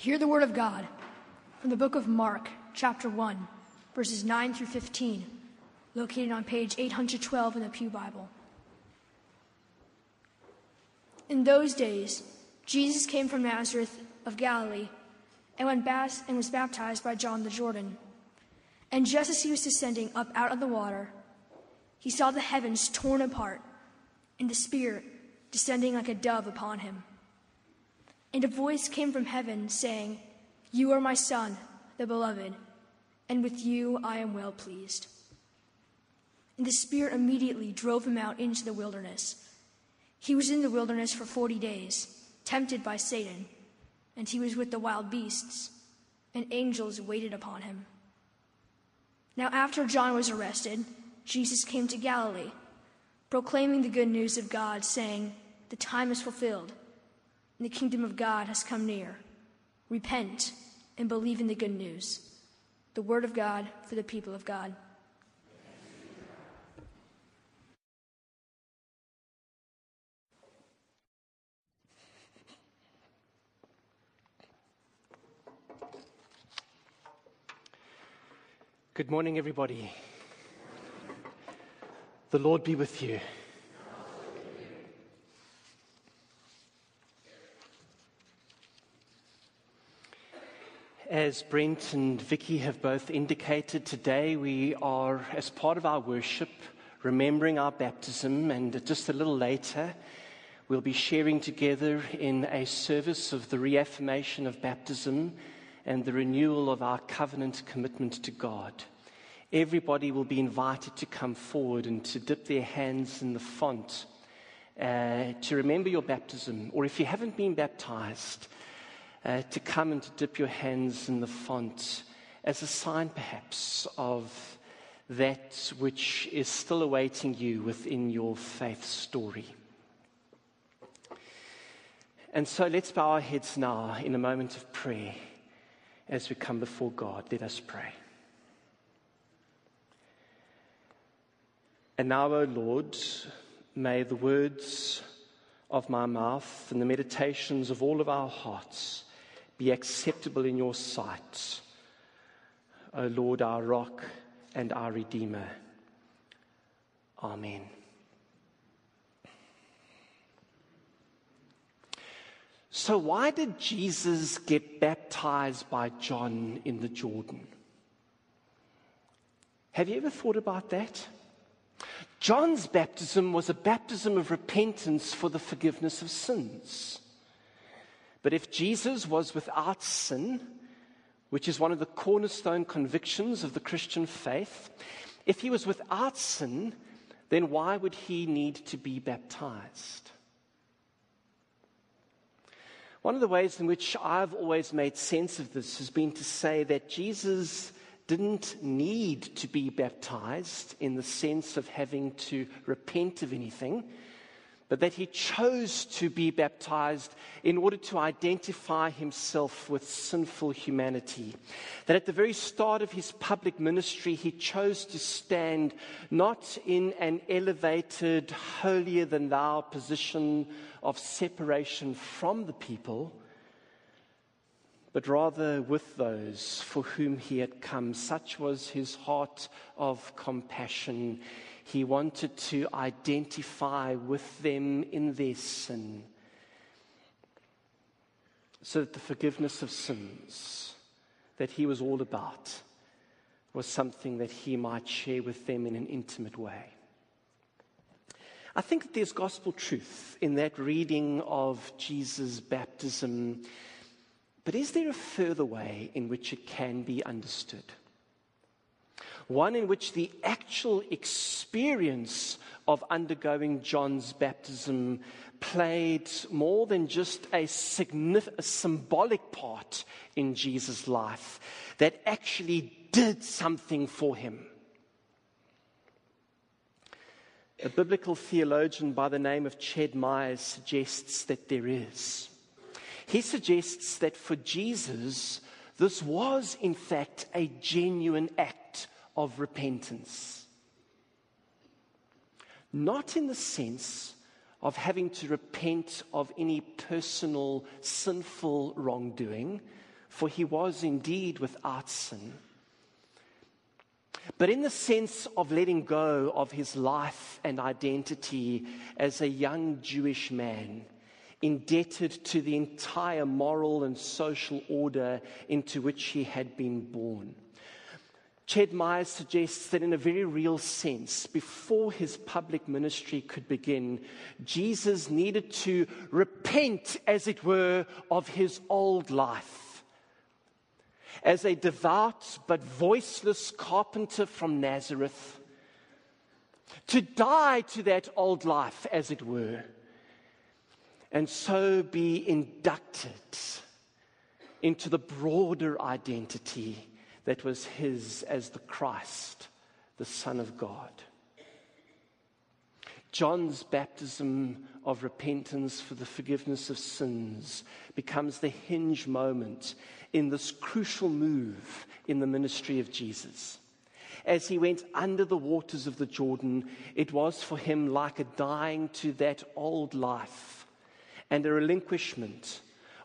Hear the word of God from the book of Mark, chapter 1, verses 9 through 15, located on page 812 in the Pew Bible. In those days, Jesus came from Nazareth of Galilee and, went bas- and was baptized by John the Jordan. And just as he was descending up out of the water, he saw the heavens torn apart and the Spirit descending like a dove upon him. And a voice came from heaven saying, You are my Son, the Beloved, and with you I am well pleased. And the Spirit immediately drove him out into the wilderness. He was in the wilderness for forty days, tempted by Satan, and he was with the wild beasts, and angels waited upon him. Now, after John was arrested, Jesus came to Galilee, proclaiming the good news of God, saying, The time is fulfilled, and the kingdom of God has come near. Repent and believe in the good news. The word of God for the people of God. Good morning, everybody. The Lord be with you. As Brent and Vicky have both indicated, today we are, as part of our worship, remembering our baptism, and just a little later, we'll be sharing together in a service of the reaffirmation of baptism and the renewal of our covenant commitment to God. Everybody will be invited to come forward and to dip their hands in the font uh, to remember your baptism, or if you haven't been baptized, uh, to come and to dip your hands in the font as a sign, perhaps, of that which is still awaiting you within your faith story. And so let's bow our heads now in a moment of prayer as we come before God. Let us pray. And now, O Lord, may the words of my mouth and the meditations of all of our hearts be acceptable in your sight, O Lord, our rock and our redeemer. Amen. So, why did Jesus get baptized by John in the Jordan? Have you ever thought about that? John's baptism was a baptism of repentance for the forgiveness of sins. But if Jesus was without sin, which is one of the cornerstone convictions of the Christian faith, if he was without sin, then why would he need to be baptized? One of the ways in which I've always made sense of this has been to say that Jesus didn't need to be baptized in the sense of having to repent of anything, but that he chose to be baptized in order to identify himself with sinful humanity. That at the very start of his public ministry, he chose to stand not in an elevated, holier than thou position of separation from the people but rather with those for whom he had come. Such was his heart of compassion. He wanted to identify with them in their sin so that the forgiveness of sins that he was all about was something that he might share with them in an intimate way. I think that there's gospel truth in that reading of Jesus' baptism but is there a further way in which it can be understood? One in which the actual experience of undergoing John's baptism played more than just a, a symbolic part in Jesus' life, that actually did something for him. A biblical theologian by the name of Ched Myers suggests that there is. He suggests that for Jesus, this was in fact a genuine act of repentance. Not in the sense of having to repent of any personal sinful wrongdoing, for he was indeed without sin. But in the sense of letting go of his life and identity as a young Jewish man, indebted to the entire moral and social order into which he had been born. Ched Myers suggests that in a very real sense, before his public ministry could begin, Jesus needed to repent, as it were, of his old life. As a devout but voiceless carpenter from Nazareth, to die to that old life, as it were, and so be inducted into the broader identity that was his as the Christ, the Son of God. John's baptism of repentance for the forgiveness of sins becomes the hinge moment in this crucial move in the ministry of Jesus. As he went under the waters of the Jordan, it was for him like a dying to that old life and a relinquishment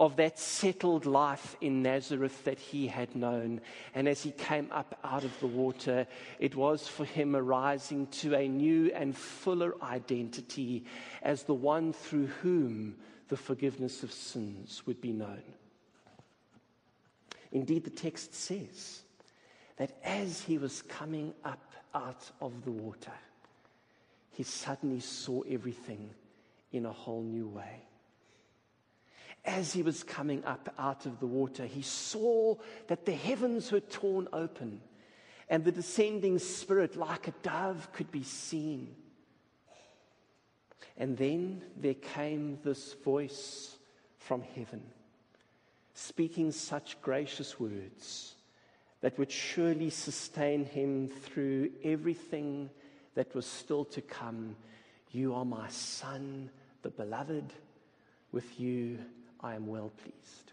of that settled life in Nazareth that he had known. And as he came up out of the water, it was for him arising to a new and fuller identity as the one through whom the forgiveness of sins would be known. Indeed, the text says that as he was coming up out of the water, he suddenly saw everything in a whole new way as he was coming up out of the water, he saw that the heavens were torn open and the descending Spirit, like a dove, could be seen. And then there came this voice from heaven, speaking such gracious words that would surely sustain him through everything that was still to come. You are my Son, the beloved. With you I am well pleased.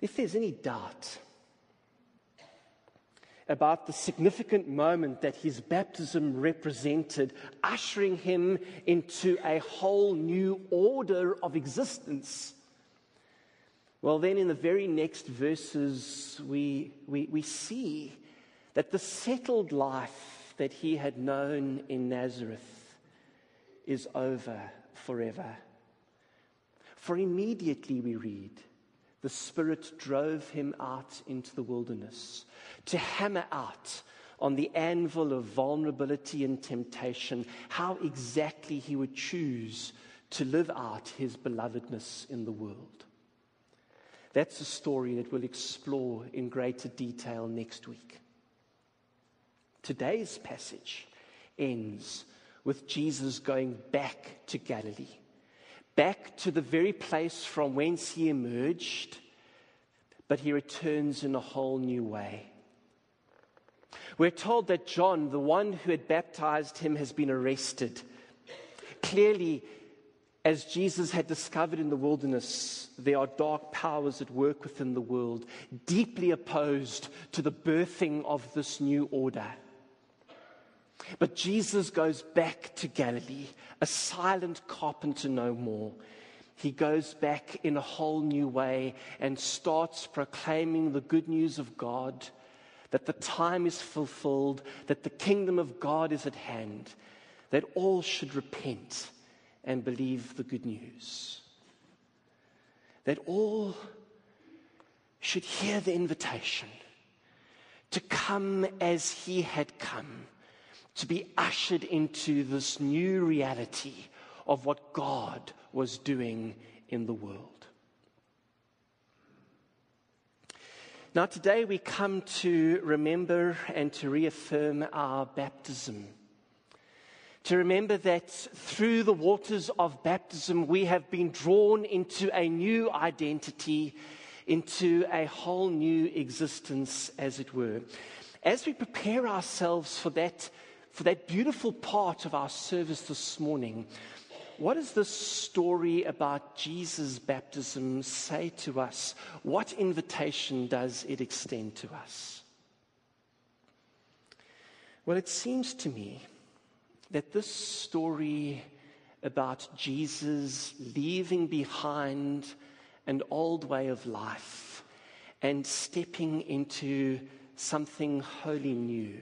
If there's any doubt about the significant moment that his baptism represented, ushering him into a whole new order of existence. Well, then in the very next verses, we, we, we see that the settled life that he had known in Nazareth is over forever. For immediately we read, the Spirit drove him out into the wilderness to hammer out on the anvil of vulnerability and temptation how exactly he would choose to live out his belovedness in the world. That's a story that we'll explore in greater detail next week. Today's passage ends with Jesus going back to Galilee, back to the very place from whence he emerged, but he returns in a whole new way. We're told that John, the one who had baptized him, has been arrested. Clearly, as Jesus had discovered in the wilderness, there are dark powers at work within the world, deeply opposed to the birthing of this new order. But Jesus goes back to Galilee, a silent carpenter no more. He goes back in a whole new way and starts proclaiming the good news of God that the time is fulfilled, that the kingdom of God is at hand, that all should repent and believe the good news. That all should hear the invitation to come as he had come to be ushered into this new reality of what God was doing in the world. Now, today we come to remember and to reaffirm our baptism. To remember that through the waters of baptism, we have been drawn into a new identity, into a whole new existence, as it were. As we prepare ourselves for that for that beautiful part of our service this morning. What does this story about Jesus' baptism say to us? What invitation does it extend to us? Well, it seems to me that this story about Jesus leaving behind an old way of life and stepping into something wholly new.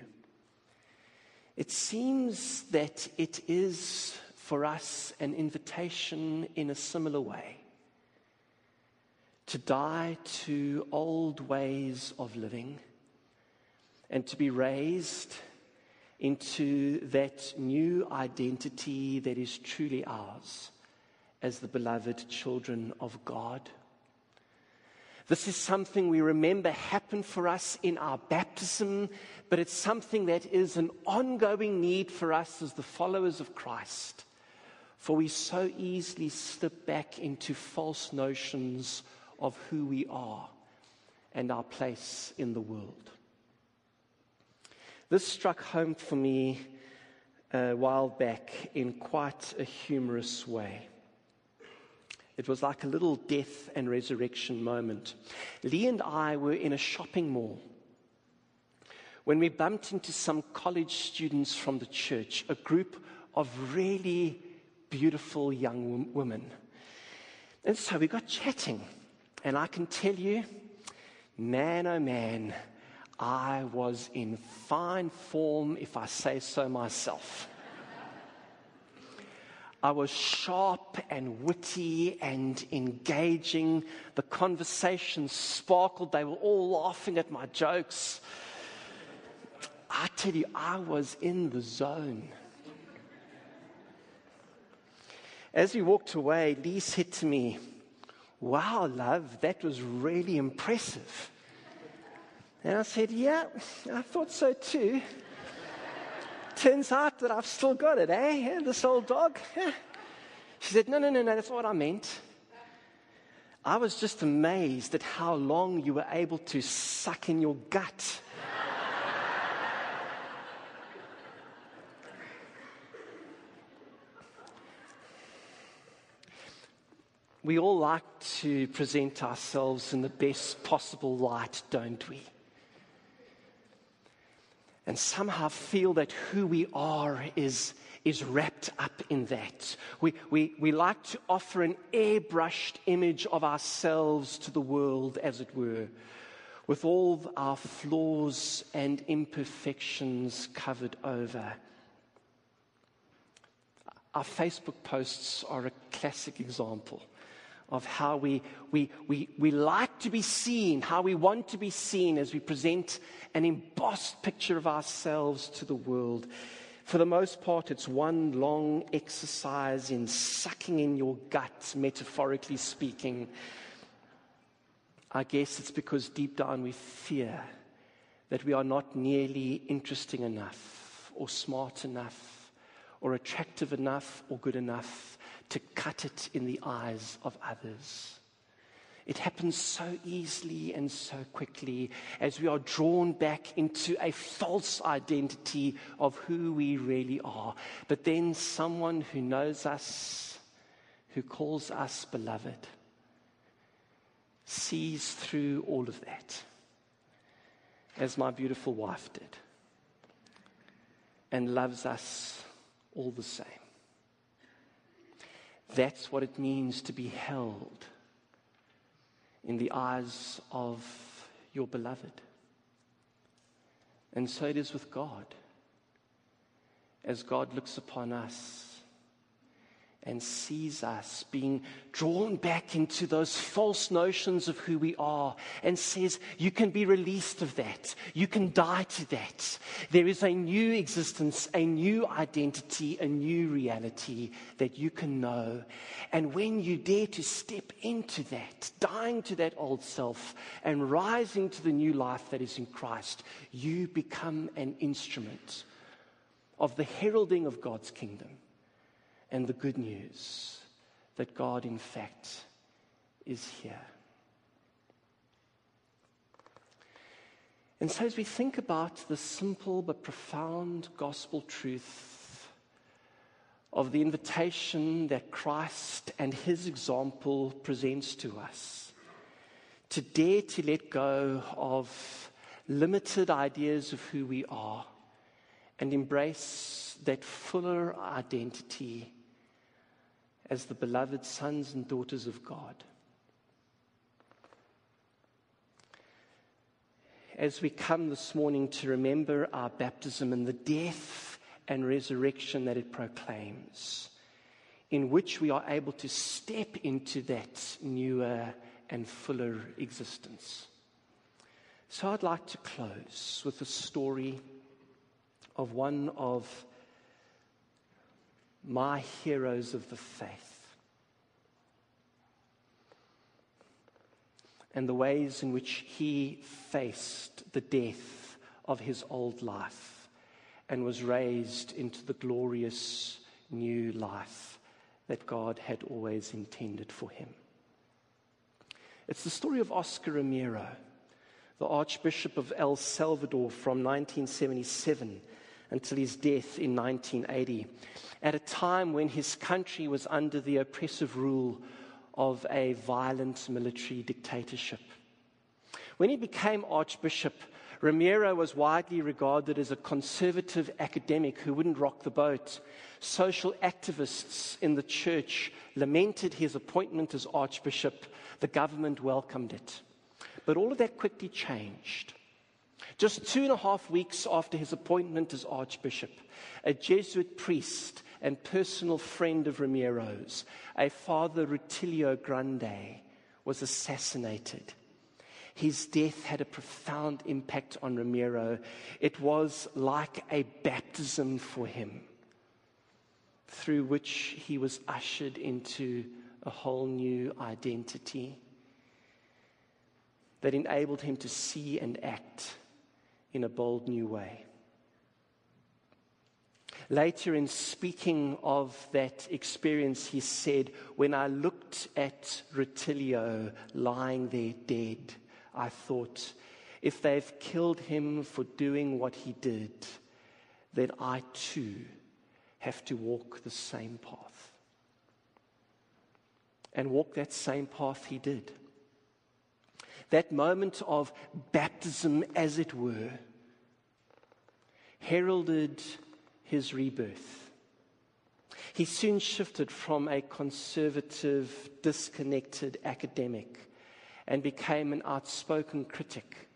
It seems that it is for us an invitation in a similar way to die to old ways of living and to be raised into that new identity that is truly ours as the beloved children of God. This is something we remember happened for us in our baptism, but it's something that is an ongoing need for us as the followers of Christ. For we so easily slip back into false notions of who we are and our place in the world. This struck home for me a while back in quite a humorous way. It was like a little death and resurrection moment. Lee and I were in a shopping mall when we bumped into some college students from the church, a group of really beautiful young women. And so we got chatting, and I can tell you, man oh man, I was in fine form, if I say so myself. I was sharp and witty and engaging. The conversation sparkled. They were all laughing at my jokes. I tell you, I was in the zone. As we walked away, Lee said to me, Wow, love, that was really impressive. And I said, Yeah, I thought so too. Turns out that I've still got it, eh? This old dog. She said, No, no, no, no, that's not what I meant. I was just amazed at how long you were able to suck in your gut. we all like to present ourselves in the best possible light, don't we? And somehow feel that who we are is, is wrapped up in that. We, we, we like to offer an airbrushed image of ourselves to the world, as it were, with all our flaws and imperfections covered over. Our Facebook posts are a classic example of how we, we, we, we like to be seen, how we want to be seen as we present an embossed picture of ourselves to the world. For the most part, it's one long exercise in sucking in your gut, metaphorically speaking. I guess it's because deep down we fear that we are not nearly interesting enough, or smart enough, or attractive enough, or good enough to cut it in the eyes of others. It happens so easily and so quickly as we are drawn back into a false identity of who we really are. But then someone who knows us, who calls us beloved, sees through all of that, as my beautiful wife did, and loves us all the same. That's what it means to be held in the eyes of your beloved. And so it is with God. As God looks upon us, and sees us being drawn back into those false notions of who we are and says, You can be released of that. You can die to that. There is a new existence, a new identity, a new reality that you can know. And when you dare to step into that, dying to that old self and rising to the new life that is in Christ, you become an instrument of the heralding of God's kingdom and the good news that God, in fact, is here. And so, as we think about the simple but profound gospel truth of the invitation that Christ and his example presents to us, to dare to let go of limited ideas of who we are and embrace that fuller identity as the beloved sons and daughters of God. As we come this morning to remember our baptism and the death and resurrection that it proclaims, in which we are able to step into that newer and fuller existence. So I'd like to close with a story of one of my heroes of the faith. And the ways in which he faced the death of his old life and was raised into the glorious new life that God had always intended for him. It's the story of Oscar Romero, the Archbishop of El Salvador from 1977 until his death in 1980, at a time when his country was under the oppressive rule of a violent military dictatorship. When he became Archbishop, Romero was widely regarded as a conservative academic who wouldn't rock the boat. Social activists in the church lamented his appointment as Archbishop. The government welcomed it. But all of that quickly changed. Just two and a half weeks after his appointment as Archbishop, a Jesuit priest and personal friend of Romero's, a Father Rutilio Grande, was assassinated. His death had a profound impact on Romero. It was like a baptism for him, through which he was ushered into a whole new identity that enabled him to see and act in a bold new way. Later, in speaking of that experience, he said, When I looked at Rutilio lying there dead, I thought, if they've killed him for doing what he did, then I too have to walk the same path. And walk that same path he did. That moment of baptism, as it were, heralded his rebirth. He soon shifted from a conservative, disconnected academic and became an outspoken critic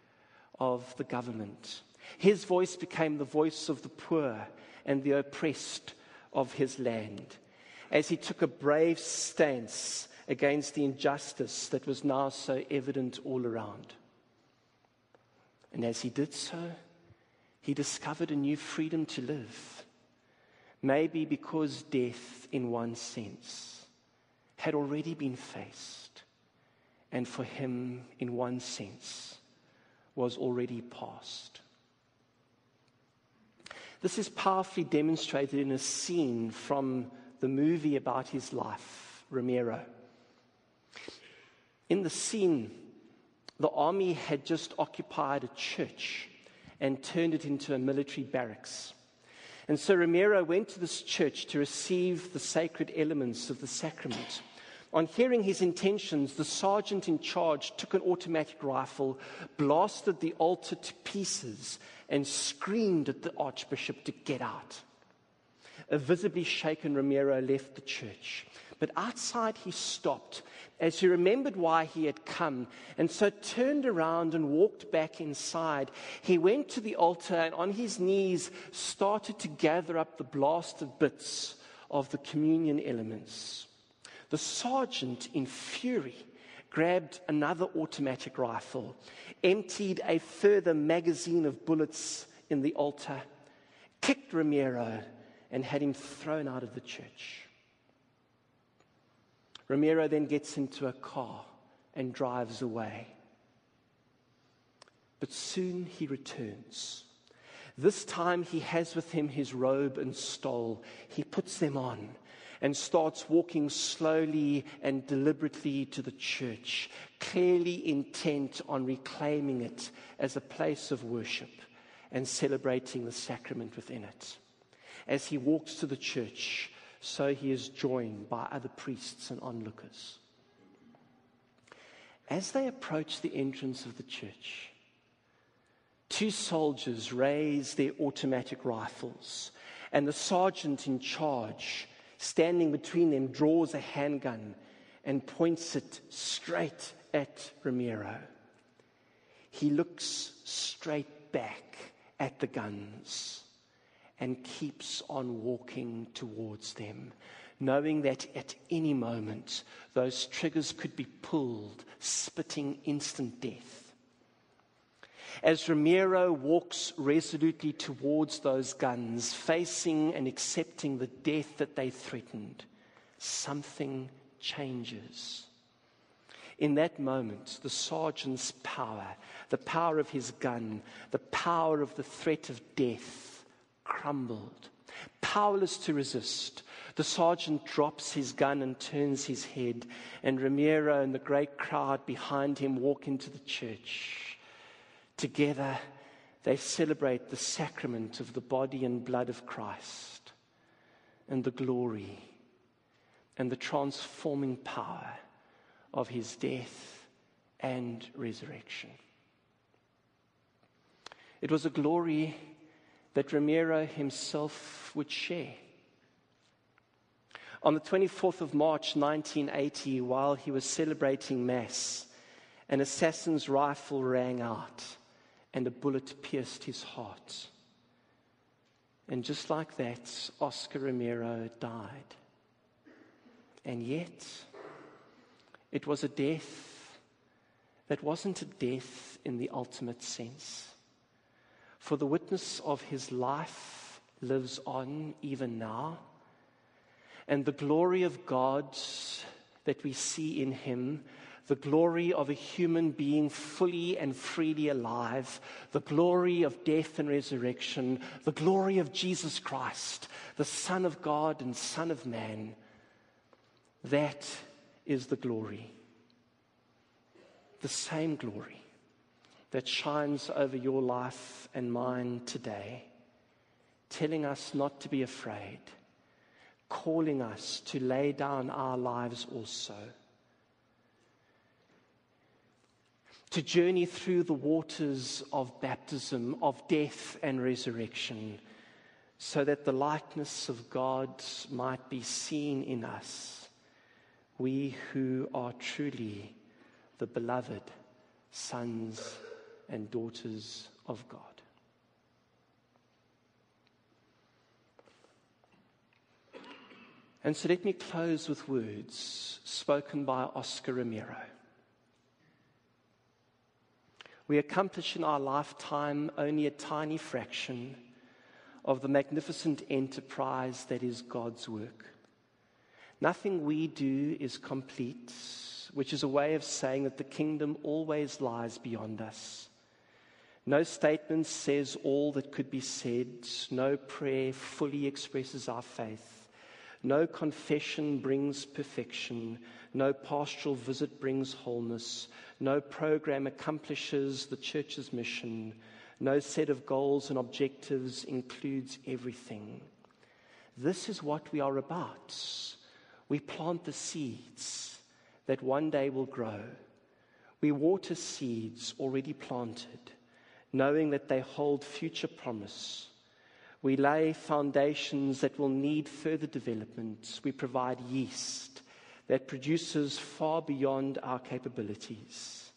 of the government. His voice became the voice of the poor and the oppressed of his land as he took a brave stance against the injustice that was now so evident all around. And as he did so, he discovered a new freedom to live. Maybe because death, in one sense, had already been faced, and for him, in one sense, was already past. This is powerfully demonstrated in a scene from the movie about his life, Romero. In the scene, the army had just occupied a church and turned it into a military barracks. And so Romero went to this church to receive the sacred elements of the sacrament. On hearing his intentions, the sergeant in charge took an automatic rifle, blasted the altar to pieces, and screamed at the archbishop to get out. A visibly shaken Romero left the church. But outside, he stopped as he remembered why he had come, and so turned around and walked back inside. He went to the altar and on his knees started to gather up the blasted bits of the communion elements. The sergeant, in fury, grabbed another automatic rifle, emptied a further magazine of bullets in the altar, kicked Romero, and had him thrown out of the church. Romero then gets into a car and drives away. But soon he returns. This time he has with him his robe and stole. He puts them on and starts walking slowly and deliberately to the church, clearly intent on reclaiming it as a place of worship and celebrating the sacrament within it. As he walks to the church, so he is joined by other priests and onlookers. As they approach the entrance of the church, two soldiers raise their automatic rifles, and the sergeant in charge standing between them, draws a handgun and points it straight at Romero. He looks straight back at the guns and keeps on walking towards them, knowing that at any moment those triggers could be pulled, spitting instant death. As Romero walks resolutely towards those guns, facing and accepting the death that they threatened, something changes. In that moment, the sergeant's power, the power of his gun, the power of the threat of death crumbled. Powerless to resist, the sergeant drops his gun and turns his head, and Romero and the great crowd behind him walk into the church. Together, they celebrate the sacrament of the body and blood of Christ and the glory and the transforming power of his death and resurrection. It was a glory that Romero himself would share. On the 24th of March 1980, while he was celebrating Mass, an assassin's rifle rang out and a bullet pierced his heart. And just like that, Oscar Romero died. And yet, it was a death that wasn't a death in the ultimate sense. For the witness of his life lives on even now. And the glory of God that we see in him, the glory of a human being fully and freely alive, the glory of death and resurrection, the glory of Jesus Christ, the Son of God and Son of Man, that is the glory. The same glory that shines over your life and mine today, telling us not to be afraid, calling us to lay down our lives also. To journey through the waters of baptism, of death and resurrection, so that the likeness of God might be seen in us we who are truly the beloved sons and daughters of God. And so let me close with words spoken by Oscar Romero. We accomplish in our lifetime only a tiny fraction of the magnificent enterprise that is God's work. Nothing we do is complete, which is a way of saying that the kingdom always lies beyond us. No statement says all that could be said. No prayer fully expresses our faith. No confession brings perfection. No pastoral visit brings wholeness. No program accomplishes the church's mission. No set of goals and objectives includes everything. This is what we are about we plant the seeds that one day will grow. We water seeds already planted, knowing that they hold future promise. We lay foundations that will need further development. We provide yeast that produces far beyond our capabilities.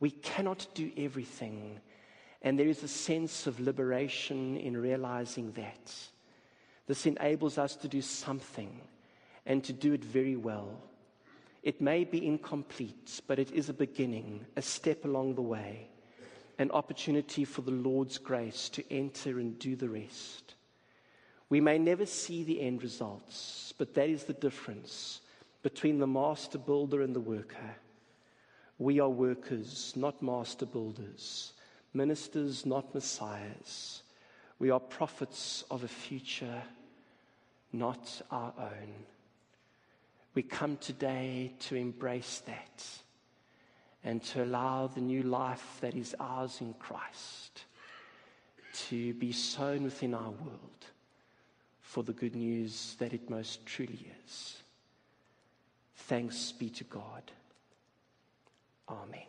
We cannot do everything, and there is a sense of liberation in realizing that. This enables us to do something and to do it very well. It may be incomplete, but it is a beginning, a step along the way, an opportunity for the Lord's grace to enter and do the rest. We may never see the end results, but that is the difference between the master builder and the worker. We are workers, not master builders, ministers, not messiahs. We are prophets of a future, not our own. We come today to embrace that and to allow the new life that is ours in Christ to be sown within our world for the good news that it most truly is. Thanks be to God. Amen.